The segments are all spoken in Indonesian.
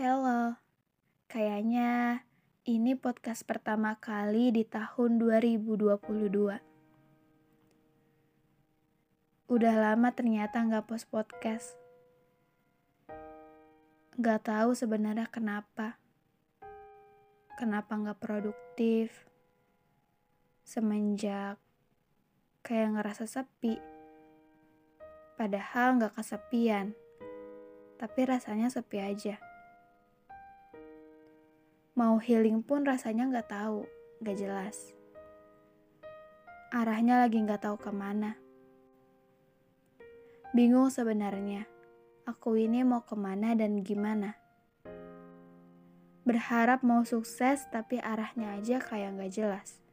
Hello, kayaknya ini podcast pertama kali di tahun 2022. Udah lama ternyata nggak post podcast. Nggak tahu sebenarnya kenapa. Kenapa nggak produktif. Semenjak kayak ngerasa sepi. Padahal nggak kesepian. Tapi rasanya sepi aja. Mau healing pun rasanya nggak tahu, nggak jelas. Arahnya lagi nggak tahu ke mana. Bingung sebenarnya, aku ini mau ke mana dan gimana. Berharap mau sukses tapi arahnya aja kayak nggak jelas.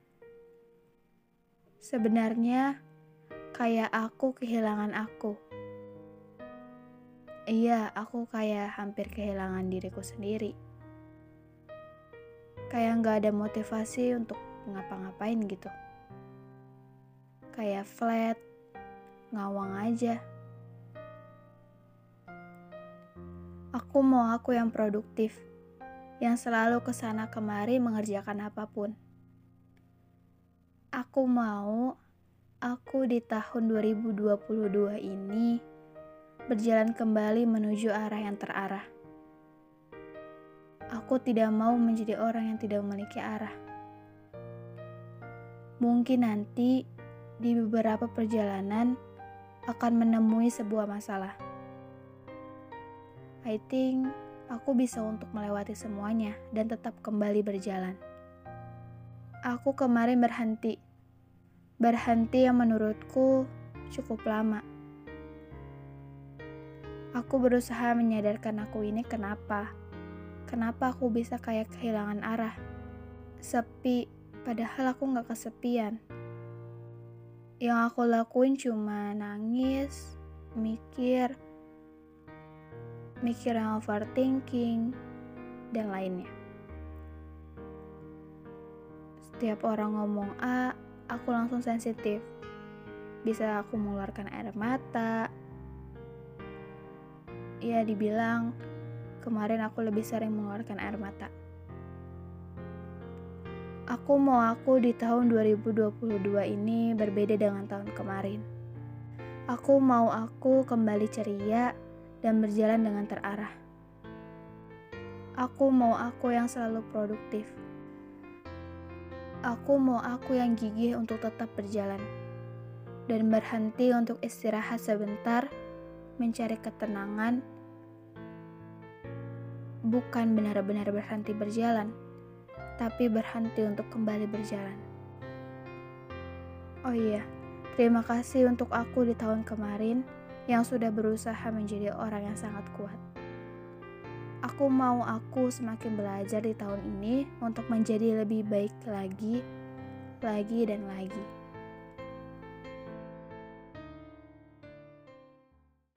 Sebenarnya kayak aku kehilangan aku. Iya, aku kayak hampir kehilangan diriku sendiri kayak nggak ada motivasi untuk ngapa-ngapain gitu. Kayak flat, ngawang aja. Aku mau aku yang produktif, yang selalu ke sana kemari mengerjakan apa pun. Aku mau aku di tahun 2022 ini berjalan kembali menuju arah yang terarah Aku tidak mau menjadi orang yang tidak memiliki arah. Mungkin nanti di beberapa perjalanan akan menemui sebuah masalah. I think aku bisa untuk melewati semuanya dan tetap kembali berjalan. Aku kemarin berhenti. Berhenti yang menurutku cukup lama. Aku berusaha menyadarkan aku ini kenapa Kenapa aku bisa kayak kehilangan arah? Sepi, padahal aku gak kesepian. Yang aku lakuin cuma nangis, mikir, mikir yang overthinking, dan lainnya. Setiap orang ngomong A, aku langsung sensitif. Bisa aku mengeluarkan air mata. Ya dibilang kemarin aku lebih sering mengeluarkan air mata. Aku mau aku di tahun 2022 ini berbeda dengan tahun kemarin. Aku mau aku kembali ceria dan berjalan dengan terarah. Aku mau aku yang selalu produktif. Aku mau aku yang gigih untuk tetap berjalan dan berhenti untuk istirahat sebentar, mencari ketenangan, bukan benar-benar berhenti berjalan, tapi berhenti untuk kembali berjalan. Oh iya, terima kasih untuk aku di tahun kemarin yang sudah berusaha menjadi orang yang sangat kuat. Aku mau aku semakin belajar di tahun ini untuk menjadi lebih baik lagi, lagi, dan lagi.